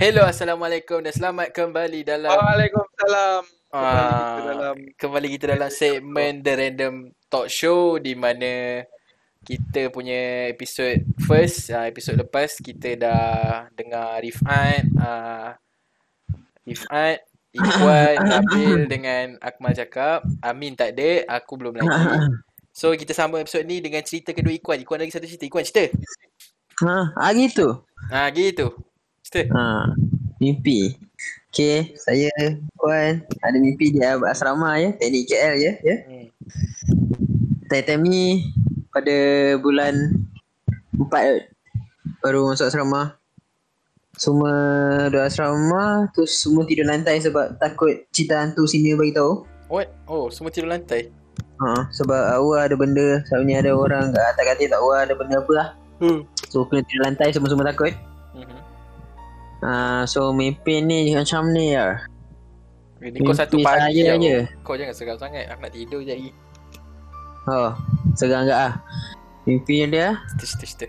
Hello, Assalamualaikum dan selamat kembali dalam Waalaikumsalam. Kembali Ah, kita dalam kembali kita dalam segmen The Random Talk Show di mana kita punya episod first, uh, episod lepas kita dah dengar Rifat, uh, Rifat, Ikhwan, Nabil dengan Akmal cakap. Amin tak ada, aku belum lagi. So kita sambung episod ni dengan cerita kedua Ikhwan. Ikhwan lagi satu cerita. Ikhwan cerita. Ha, ah gitu. Ha, gitu. Cerita. Ha, mimpi. Okay, saya Puan ada mimpi di asrama ya, teknik KL ya, ya. Hmm. Time-time ni pada bulan 4 baru masuk asrama. Semua dua asrama tu semua tidur lantai sebab takut cerita hantu senior bagi tahu. What? Oh, semua tidur lantai. Ha, sebab awal ada benda, ni ada orang kat atas katil tak awal ada benda apa lah. Hmm. So kena tidur lantai semua-semua takut. Ha, so mimpi ni macam ni lah. Ni kau satu pagi tau. je. Kau jangan seram sangat. Aku nak tidur je lagi. Oh, segang tak ah? Mimpi dia Cerita, cerita, cerita.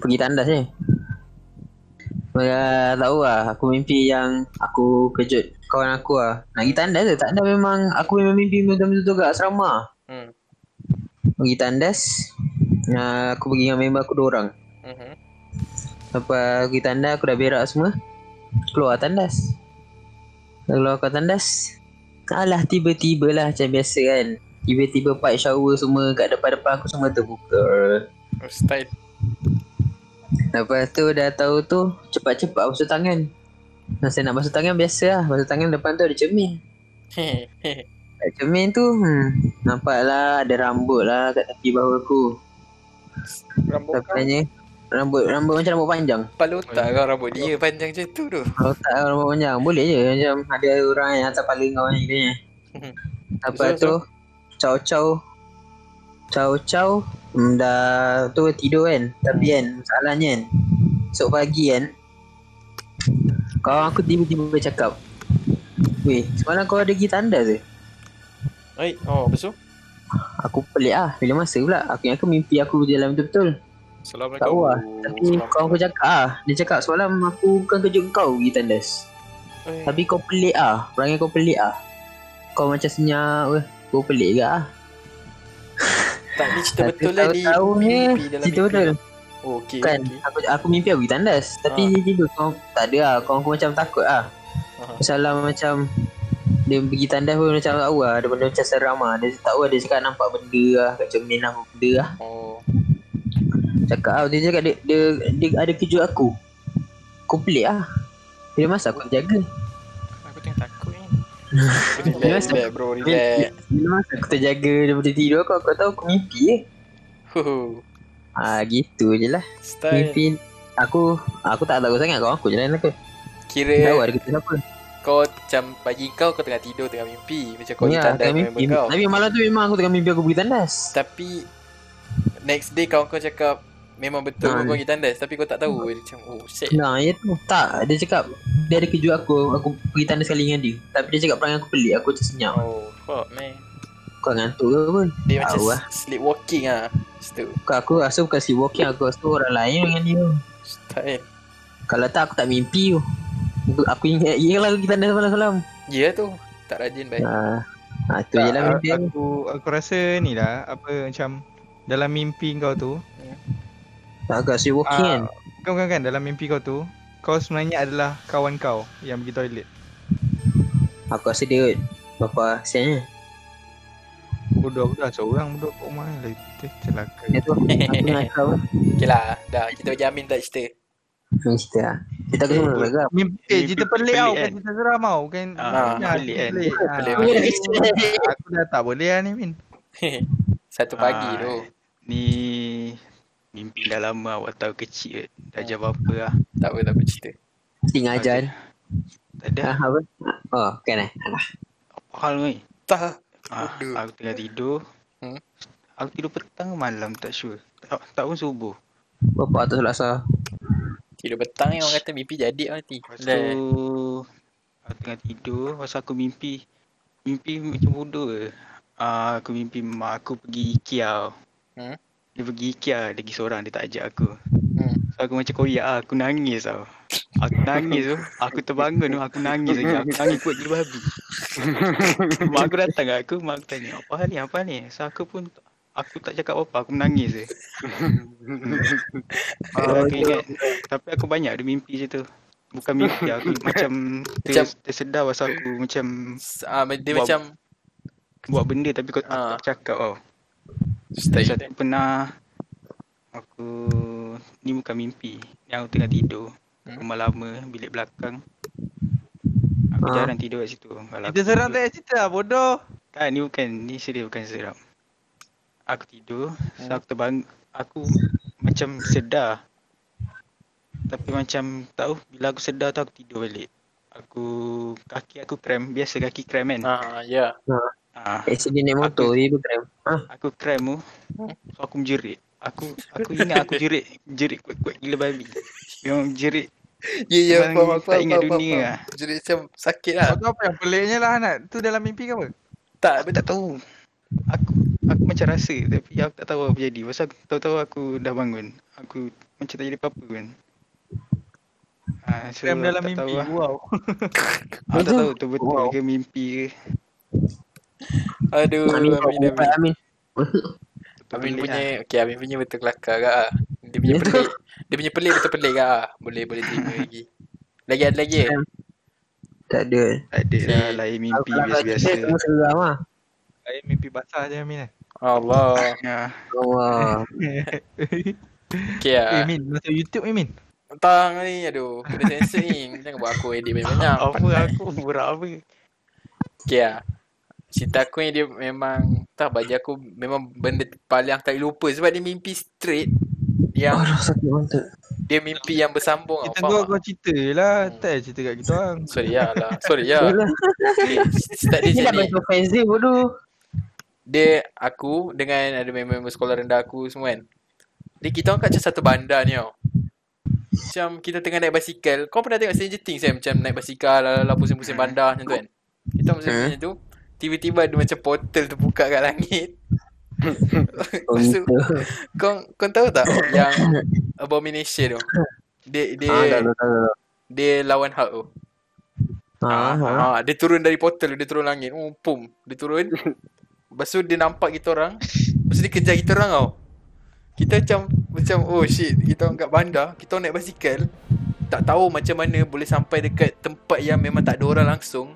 pergi tandas ni. Ya, tahu lah. Aku mimpi yang aku kejut kawan aku lah. Nak pergi tandas tu. Tak ada memang, aku memang mimpi betul-betul kat asrama. Hmm. Pergi tandas. Uh, aku pergi dengan member aku dua orang. Lepas aku pergi tandas, aku dah berak semua. Keluar tandas. Keluar kat tandas. Alah, tiba-tiba lah macam biasa kan. Tiba-tiba pipe shower semua kat depan-depan aku semua terbuka. Oh, style. Lepas tu dah tahu tu cepat-cepat basuh tangan. Masa nak basuh tangan biasa lah. Basuh tangan depan tu ada cermin. Kat cermin tu hmm, nampak lah ada rambut lah kat tepi bahu aku. Rambut kau. tanya rambut rambut macam rambut panjang. Kepala otak kau rambut dia panjang macam tu tu. Kalau tak rambut panjang boleh je macam ada orang yang atas kepala kau ni Betul, tu chow chow chow chow hmm, dah tu tidur kan. Tapi kan masalahnya kan esok pagi kan kawan aku tiba-tiba cakap Weh, semalam kau ada pergi tanda tu? Oi, oh, betul. Aku pelik lah. Bila masa pula? Aku yang aku mimpi aku jalan betul-betul. Assalamualaikum. Tak tahu lah. Tapi kawan aku cakap ah, Dia cakap semalam aku bukan kejut kau pergi tandas. Oi. Tapi kau pelik ah. Perangai kau pelik ah. Kau macam senyap. Weh, kau pelik ke ah? tak ni cerita betul lah di tahu-tahunya mimpi dalam Cerita betul. Oh, okey. Kan okey. aku aku mimpi aku pergi tandas. Tapi Ah. dia tidur kau tak ada lah. Kawan aku macam takut ah. Aha. Masalah macam dia pergi tandas pun macam tak tahu lah. Ada benda macam seram lah. Dia tak tahu lah. Dia cakap nampak benda lah. Kat cermin lah benda lah. Oh. Cakap ah dia cakap dia, dia, dia ada kejut aku. Aku pelik ah. Bila masa aku jaga. Aku tengah takut ni. relax, Biasa. relax bro, relax. Bila masa aku terjaga daripada tidur aku, aku tahu aku mimpi je. Huh. Ah gitu je lah. Style. Mimpi aku aku tak tahu sangat kau aku jalan aku. Tahu Kira ada kejut apa. kau macam pagi kau kau tengah tidur tengah mimpi. Macam kau Ya, mimpi. member kau. Tapi malam tu memang aku tengah mimpi aku pergi tandas. Tapi next day kawan kau cakap memang betul Ah. kau pergi tandas tapi kau tak tahu dia macam oh shit. Nah, ya tu. Tak, dia cakap dia ada kejut aku. Aku pergi tandas sekali dengan dia. Tapi dia cakap perangai aku pelik. Aku macam senyap. Oh fuck man. Kau ngantuk ke pun? Dia macam Tahu lah. sleepwalking ah. Situ. Kau aku rasa bukan sleepwalking. Aku rasa orang lain dengan dia. Style. Kalau tak aku tak mimpi tu. Aku, aku ingat aku pergi tandas malam-malam Ya tu. Tak rajin baik. ha, ha, tu je lah Tak, mimpi aku aku aku rasa ni lah apa macam dalam mimpi kau tu Tak agak sleepwalking Ah, kan kau kan kan dalam mimpi kau tu kau sebenarnya adalah kawan kau yang pergi toilet. Aku rasa dia Bapa sianya Bodoh aku dah seorang bodoh kat rumah ni lah itu celaka. Okay lah. Dah kita bagi Amin tak cerita. Aku cerita lah Cerita aku semua agak Mimpi, eh, cerita pelik tau pelik bukan kan? cerita seram tau bukan Ah, pelik kan? pelik. Pelik. Aku dah tak boleh lah ni Min. Satu pagi tu. Ni mimpi dah lama awak tahu kecil dah jam berapa lah. Tak apa tak apa cerita. Tinggal ajar Tak ada ha, Apa Oh kan eh Alah apa hal ni. Tak. Ah, aku tengah tidur. Hmm? Aku tidur petang ke malam tak sure. Tak, tak pun subuh. Bapa atas selasa Tidur petang ni orang kata mimpi jadi nanti. Lepas tu aku tengah tidur pasal aku mimpi mimpi macam bodoh ke. Ah, aku mimpi mak aku pergi IKEA. Hmm? Dia pergi IKEA, pergi seorang, dia tak ajak aku. Hmm. So aku macam koyak lah, aku nangis tau. Aku nangis tu. Aku terbangun tu. Aku nangis lagi. Aku nangis kuat gila babi. mak aku datang kat aku. Mak aku tanya. Apa hal ni? Apa hal ni? So aku pun Aku tak cakap apa-apa. Aku menangis je. Oh, aku ingat. Tapi aku banyak ada mimpi je tu. Bukan mimpi. Aku macam Macam- ter, tersedar pasal aku macam Ah, dia Buat- macam buat benda tapi kau Ah. tak cakap tau. Style. Satu pernah aku ni bukan mimpi. Yang aku tengah tidur. Hmm. Rumah lama, bilik belakang. Aku Ah. jarang tidur kat situ. Kalau Kita aku seram tak cerita lah bodoh. Kan ni bukan ni serius bukan seram. Aku tidur, so aku terbang aku macam sedar. Tapi macam tahu bila aku sedar tu aku tidur balik. Aku kaki aku krem, biasa kaki krem kan. Ah, ya. Ah, Accident naik motor dia bukan. Ah, aku krem tu. So aku menjerit. Aku aku ingat aku jerit, jerit kuat-kuat gila babi. Memang jerit. Ya, ya, faham, tak faham, ingat faham, dunia faham. lah. Jadi macam sakit lah. Kau tahu apa yang peliknya lah Hanat? Tu dalam mimpi ke apa? Tak, Aku tak tahu. Aku aku macam rasa tapi aku tak tahu apa jadi. Pasal aku tahu-tahu aku dah bangun. Aku macam tak jadi apa-apa kan. Ha, so, aku dalam tahu mimpi. lah. Wow. Aku tak tahu tu betul Wow. ke mimpi ke. Aduh, Amin, Amin, Amin. Amin. Amin. Betul Amin punya, lah. okay, Amin punya betul kelakar kak ah. Dia punya Ya tu. pelik, dia punya pelik betul pelik kak ah. Boleh, boleh terima lagi. Lagi ada lagi eh? Tak ada. Tak ada lah lain mimpi biasa-biasa. kita semua seram lah. Saya mimpi basah je Amin eh. Allah. Ya. Allah. Okay Eh ah. Min, masuk YouTube ni Min. Tang ni, aduh. Kena sensor ni. Jangan buat aku edit banyak-banyak. Apa aku burak apa. Okay lah. Cerita aku ni dia memang tak bagi aku memang benda paling aku tak boleh lupa sebab dia mimpi straight yang Aduh, sakit mantap. dia mimpi yang bersambung Kita tau. kau cerita lah. Hmm. Tak cerita kat kita orang. Sorry ya lah. Sorry ya. Okay, start dia fans dia bodoh. Dia aku dengan ada member-member sekolah rendah aku semua kan. Dia kita orang kat macam satu bandar ni tau. Macam kita tengah naik basikal. Kau pernah tengok Stranger Things kan? Macam naik basikal, lala pusing-pusing bandar macam tu kan. Kita macam Hmm. macam tu. Tiba-tiba ada macam portal terbuka kat langit. Lepas tu, kau kau tahu tak yang Abomination tu? Dia dia Ah, dah, dah, dah, dah. dia lawan Hulk tu. Ah, ah. Ah, dia turun dari portal, dia turun langit. Oh, pum. Dia turun. Lepas tu dia nampak kita orang. Lepas tu dia kejar kita orang tau. Kita macam macam oh shit, kita orang kat bandar, kita orang naik basikal. Tak tahu macam mana boleh sampai dekat tempat yang memang tak ada orang langsung.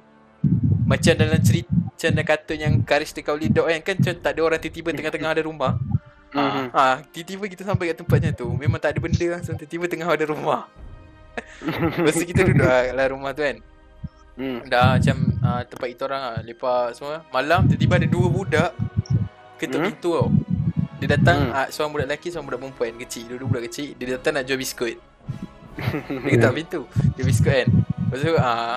Macam dalam cerita macam dalam kartun yang Karis the Cowardly Dog kan kan macam tak ada orang tiba-tiba tengah-tengah ada rumah. Mhm. Ah, tiba-tiba kita sampai kat tempatnya tu. Memang tak ada benda langsung tiba-tiba tengah ada rumah. Lepas tu kita duduk lah dalam rumah tu kan. Hmm. Dah macam uh, tempat kita orang lah Lepak semua Malam tiba-tiba ada dua budak Ketuk Hmm? pintu tau Dia datang Hmm. uh, Seorang budak lelaki Seorang budak perempuan Kecil Dua-dua budak kecil Dia datang nak jual biskut Dia ketuk pintu Jual biskut kan Lepas tu uh,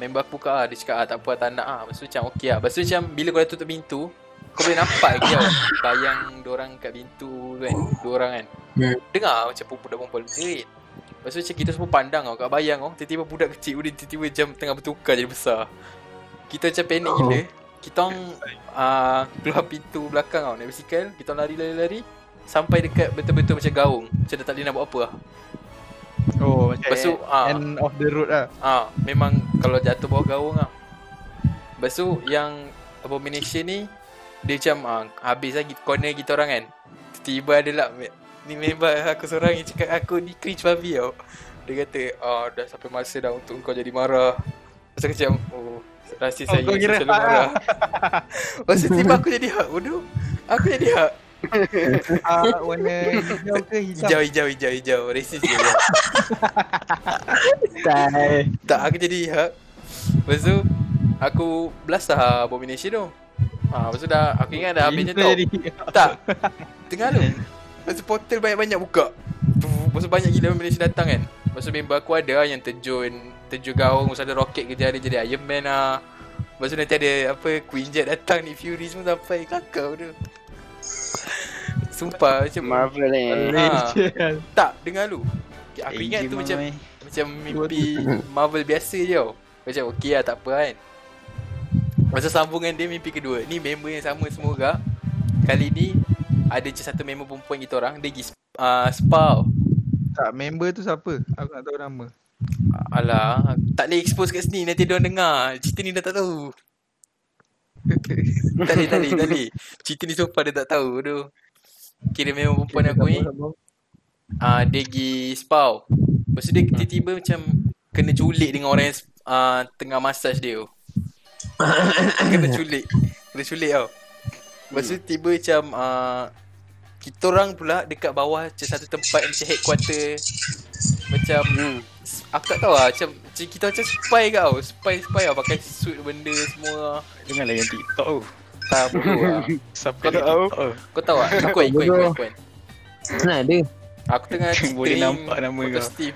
Member aku buka lah Dia cakap ah, tak apa tak nak lah Lepas tu macam okey lah Lepas tu macam Bila kau dah tutup pintu Kau boleh nampak lagi tau. Bayang orang kat pintu tu kan Dua orang kan. Hmm. Dengar macam budak perempuan Jerit Lepas tu macam kita semua pandang tau Kat bayang tau. Tiba-tiba budak kecil Dia tiba-tiba jam tengah bertukar jadi besar. Kita macam panik Oh. gila. Kita orang uh, Keluar pintu belakang tau Naik basikal Kita orang lari-lari-lari Sampai dekat betul-betul macam gaung. Macam dah tak boleh nak buat apa lah. Oh macam Lepas tu ah, end of the road lah. ah, Memang kalau jatuh bawah gaung lah. Lepas tu yang Abomination ni Dia macam ah, Habis lah corner kita orang kan. Tiba-tiba ada lah Ni member aku seorang yang cakap aku ni cringe babi tau. Dia kata ah, Dah sampai masa dah untuk kau jadi marah. Aku macam Oh Rahsia Oh, saya selalu marah? Tu tiba aku jadi hak bodoh. Aku jadi hak Ah, warna hijau ke hitam? Hijau hijau hijau hijau. Racist je dia. Tai. Tak aku jadi hak Lepas tu Aku blast lah Abomination tu. Ha, Lepas tu dah Aku ingat dah habisnya tau Jadi. Tak. Tengah tu Lepas tu portal banyak-banyak buka. Lepas tu banyak gila Malaysia datang kan. Lepas tu member aku ada yang terjun Terjun gaung. Lepas tu ada roket kerja dia jadi Iron Man lah. Lepas tu nanti ada apa Queen Jet datang Nick Fury semua sampai Kakak tu Sumpah macam Marvel ni. Ah. Legend. Tak dengar lu Aku ingat tu macam Macam mimpi Marvel biasa je tau Macam okey lah tak apa kan Masa sambungan dia mimpi kedua Ni member yang sama semua gak Kali ni Ada je satu member perempuan kita orang Dia pergi uh, spa. Tak, member tu siapa? Aku tak tahu nama. Alah, tak boleh expose kat sini nanti dia dengar. Cerita ni dah tak tahu. tak boleh, tak boleh, tak boleh. Cerita ni sumpah dia tak tahu tu. Kira memang perempuan aku ni, ah dia pergi spau. Lepas tu dia tiba-tiba macam kena culik dengan orang yang ah, tengah massage dia kena culik. Kena culik tau. Lepas tu tiba macam ah, kita orang pula dekat bawah macam satu tempat macam headquarter macam Hmm. aku tak tahu lah macam, macam kita macam spy kat tau spy spy lah pakai suit benda semua Janganlah yang TikTok tu. Tak bodoh lah Siapa Kau tahu? Tu? kau tahu tak aku ikut ikut Bodoh. ikut Mana ada? aku tengah Boleh stream nampak nama kau. Steam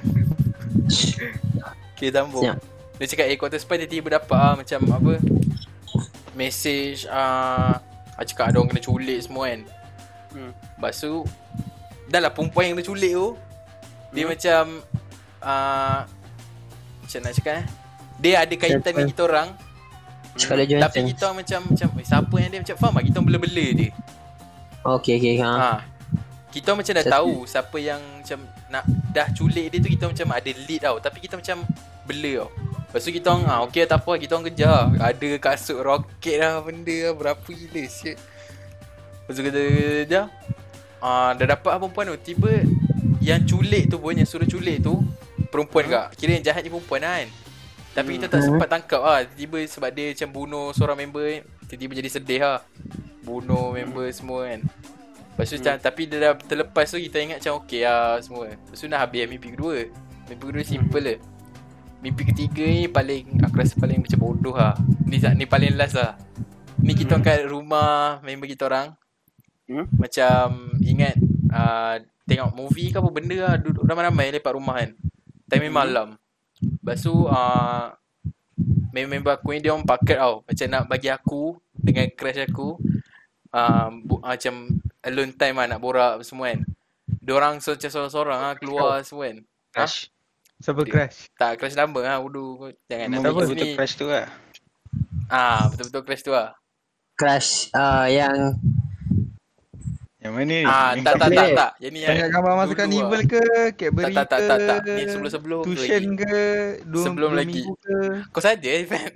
Okay sambung Siap. Dia cakap eh quarter spy tiba-tiba dapat ah macam apa Message ah uh, Cakap ada orang kena culik semua kan Hmm. Lepas tu Dah lah perempuan yang kena culik tu Dia Hmm. macam uh, Macam nak cakap eh Dia ada kaitan dengan kita orang Scarlett Tapi Johansson. kita orang macam macam eh, Siapa yang dia macam Faham tak kita orang bela-bela dia Okay, okay. Ha. ha. Kita orang macam dah Macam- tahu Siapa yang macam Nak dah culik dia tu Kita orang macam ada lead tau Tapi kita macam Bela tau Lepas tu kita orang ah, Okay tak apa Kita orang kejar Ada kasut roket lah Benda lah Berapa gila shit Lepas tu kita kejar ah, Dah dapat lah perempuan tu Tiba Yang culik tu pun Yang suruh culik tu Perempuan kak Kira yang jahat ni perempuan lah kan Tapi kita tak Hmm. sempat tangkap lah. Tiba sebab dia macam bunuh seorang member Tiba-tiba jadi sedih lah. Bunuh member semua kan. Lepas tu macam Tapi dia dah terlepas tu Kita ingat macam okay lah semua. Lepas tu dah habis mimpi kedua. Mimpi kedua simple lah Mimpi ketiga ni paling Aku rasa paling macam bodoh lah. Ni, ni paling last lah. Ni kita orang kat rumah Member kita orang. Hmm? Macam Ingat uh, Tengok movie ke apa benda lah. Duduk ramai-ramai lepak rumah kan. Time Hmm. malam Lepas tu uh, Member aku ni dia orang pakat tau. Macam nak bagi aku Dengan crush aku uh, bu- uh, Macam Alone time lah nak borak semua kan. Diorang so, macam sorang-sorang lah keluar semua kan. Crush. Siapa crash? Tak crush nama lah bodoh Jangan nak Memang bagi betul sini crush tu lah. Ah betul-betul crush tu lah. Crash uh, yang Yang mana ni? Ah Yang tak tak boleh. tak tak Yang ni yang Banyak gambar masuk dulu carnival lah. ke, Cadbury Tak, tak, tak, tak, tak. ke, Ni sebelum-sebelum tu tuition lagi. ke, dua, Sebelum dua lagi. ke. Kau saja Ivan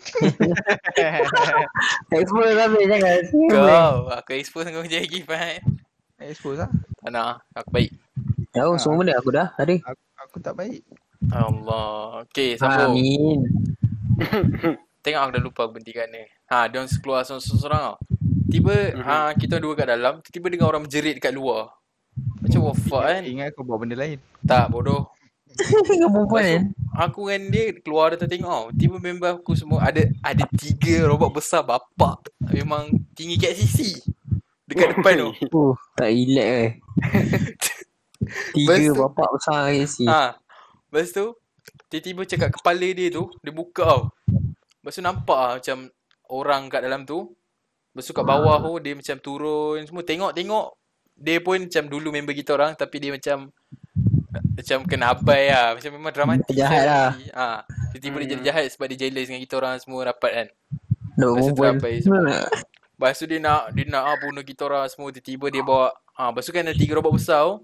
expose habis jangan. Kau Aku expose kau je lagi Ivan Expose lah. Tak nak Aku baik Tahu semua benda aku dah ada. Aku, aku tak baik. Allah Okay sambung Amin. Tengok aku dah lupa aku berhenti kat ni Ha dia orang keluar seorang-seorang tau Tiba Mhm. ha, kita dua kat dalam Tiba dengar orang menjerit dekat luar Macam what fuck kan Ingat aku bawa benda lain. Tak bodoh Kau perempuan kan? Aku dengan dia keluar dia tengok tau. Tiba member aku semua ada ada tiga robot besar bapak. Memang tinggi kat sisi. Dekat depan tu. Oh, tak relax eh. Tiga Lepas tu- bapak besar ke si. Ha. Lepas tu tiba-tiba cakap kepala dia tu dia buka tau. Lepas tu nampak lah macam orang kat dalam tu. Lepas tu kat bawah tu dia macam turun semua tengok-tengok. Dia pun macam dulu member kita orang tapi dia macam macam kena abai lah. Macam memang dramatik. Jahat lah. Ha. Tiba-tiba dia jadi jahat sebab dia jealous dengan kita orang semua rapat kan. Terapai semua. Lepas tu dia nak dia nak ah, bunuh kita orang semua tiba-tiba dia bawa ah lepas tu kan ada tiga robot besar tu.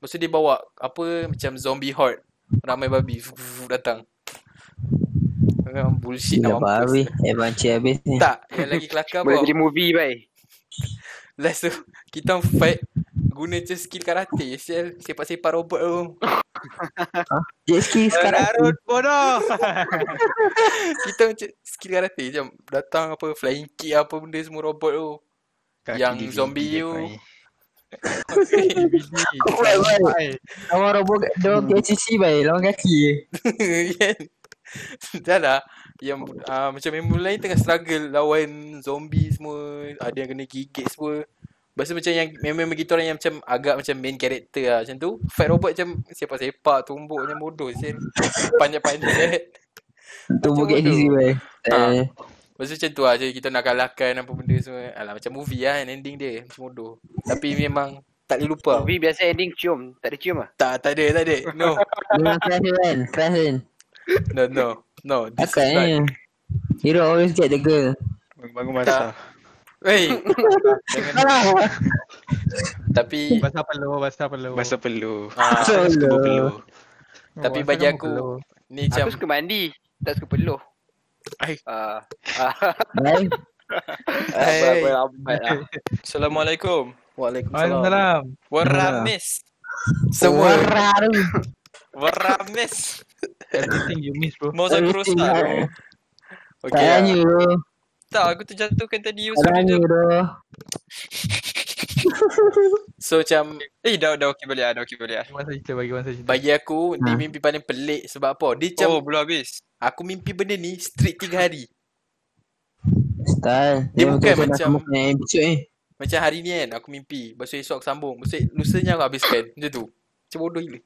Lepas tu dia bawa apa macam zombie horde. Ramai babi datang. Memang bullshit Gila nak mampus. babi. Adventure habis ni. Tak, yang lagi kelakar Boleh jadi movie bai. Last tu kita fight guna je skill karate. Sial, sepak-sepak robot tu. Jet ski sekarang. Larut bodoh. kita macam skill karate macam datang apa flying kick apa benda semua robot tu. Kaki Yang DVD zombie dia tu. kau. Baik, baik. Lawan robot Diorang KCC baik Lawan kaki je kan Dah lah. Yang uh, macam member lain tengah struggle Lawan zombie semua. Ada yang kena gigit semua. Lepas tu macam yang member kita orang yang macam Agak macam main character lah. Macam tu Fight robot macam Sepak-sepak Tumbuk macam bodoh sial. Panjat-panjat. Macam KCC bodoh. baik Ha. Eh, Lepas tu macam tu lah. Je Kita nak kalahkan apa benda semua. Alah macam movie lah kan ending dia. Macam bodoh. Tapi memang Tak boleh lupa. Movie biasa ending cium. Tak ada cium ah. Tak tak ada tak ada. No. Memang crash kan? Kan No no No This is Takkan not eh Hero always get the girl Bangun masa. Wey Jangan Tapi Basah perlu, basah perlu. Masa perlu. ah, Betul. Scuba perlu. Tapi Oh, bagi asal kamu aku ni macam Aku suka mandi. Tak suka peluh. Ai. Ah. Ah. Hai. Hai. Assalamualaikum. Waalaikumsalam. Waalaikumsalam. Waramis. Semua Tu. Waramis. Everything you miss bro. Everything kerusak. lah. bro. okey. Tanya lah. tu. Tak, aku terjatuhkan tadi Tanya je. tu. So macam Eh, dah dah okey balik ah, dah okey balik ah. Bagi masa cerita, bagi masa cerita. bagi aku ni Ha. mimpi paling pelik sebab apa? Dia macam Oh, belum habis. aku mimpi benda ni straight 3 hari. Style. Dia bukan macam macam- ni. Macam hari ni kan aku mimpi. Lepas tu esok aku sambung. Lepas tu lusanya aku habiskan. Macam tu. Macam bodoh gila.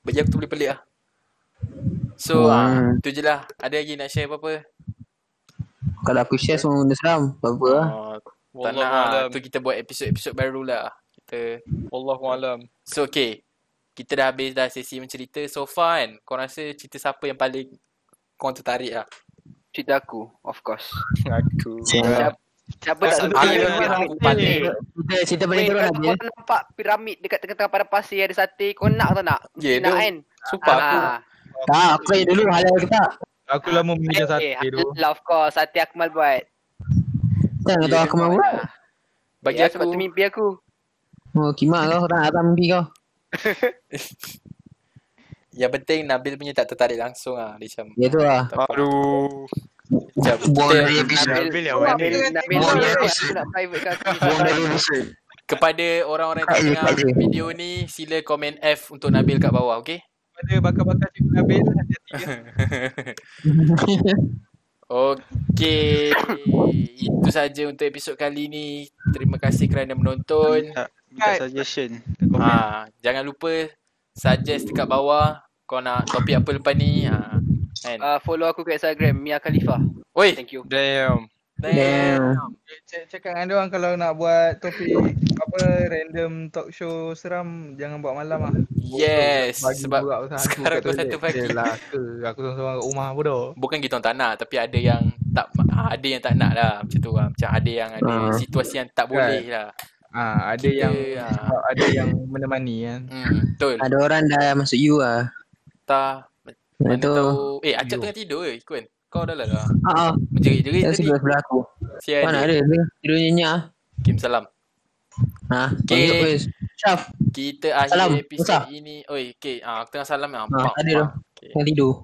Bagi aku tu boleh pelik lah. So, ah, tu je lah. Ada lagi nak share apa-apa? Kalau aku share semua benda seram. Apa-apa lah. Ah, tak nak lah. alam. Tu kita buat episod-episod baru lah. Kita Wallahu alam. So okay Kita dah habis dah sesi mencerita So far kan Kau rasa cerita siapa yang paling Kau tertarik lah Cerita aku, of course. Aku. Siapa? Siapa Ah, tak suka piramid? lah. Paling Cerita, paling teruk Nabil. kau nampak piramid dekat tengah-tengah pada pasir ada sate, kau nak atau tak? Ya nak kan? Sumpah aku Ah. Tak, aku tanya dulu halal ke tak? Aku lama meminta Eh, sate tu. of course. Sate Akmal buat. Jangan tahu aku mau buat. Bagi ya, sebab aku tu mimpi aku. Oh, kimak kau tak datang mimpi kau. Yang penting Nabil punya tak tertarik langsung lah Dia macam Ya tu lah. tak. Aduh. Macam episode. Nabil yang episode. Kepada orang-orang yang tengah video ni Sila komen F untuk Nabil kat bawah okay Pada bakar-bakar cikgu Nabil, hati-hati ya. Okay Itu saja untuk episod kali ni Terima kasih kerana menonton Minta, minta suggestion kat komen. ha, Jangan lupa Suggest dekat bawah Kau nak topik apa lepas ni ha, kan? Uh, follow aku kat Instagram, Mia Khalifa. Oi Thank you. Damn. Damn. Cak- Cakap dengan diorang kalau nak buat topik apa random talk show seram jangan buat malam ah. Yes Bagi Sebab sekarang pukul toilet. satu pagi. Yelah ke aku seorang-seorang kat rumah bodoh. Bukan kita orang tak nak Tapi ada yang tak Ada yang tak nak lah Macam tu lah Macam ada yang ada Ah. Situasi yang tak boleh lah Ah ada Kita, yang ah. sebab ada yang menemani kan. hmm, Betul Ada orang dah masuk you lah. Tak Mana Itu. tahu Eh Acap tengah tidur ke Ikut Kau dah lah lah Ha ah. Menjerit-jerit Yang tadi sebelah sebelah aku. Sial Mana ada dia? Tidur nyenyak ah. Kim salam Ha. Okay. Syaf. Kita akhir Salam, episod Musa. ini Oi okay ah, Aku tengah salam ah. Ah, Pak, ada. Okay. Yang tidur.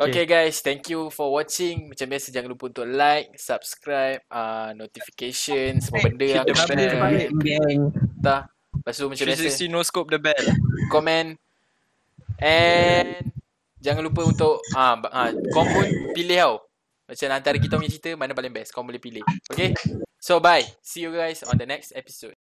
Okay guys, thank you for watching. Macam biasa jangan lupa untuk like, subscribe, uh, notification, semua benda aku share. Bang. Dah. Lepas tu macam biasa 360 no scope the bell. komen and jangan lupa untuk ah uh, ah kau pun pilih tau. Macam antara kita punya cerita mana paling best kau boleh pilih. Okay? So bye. See you guys on the next episode.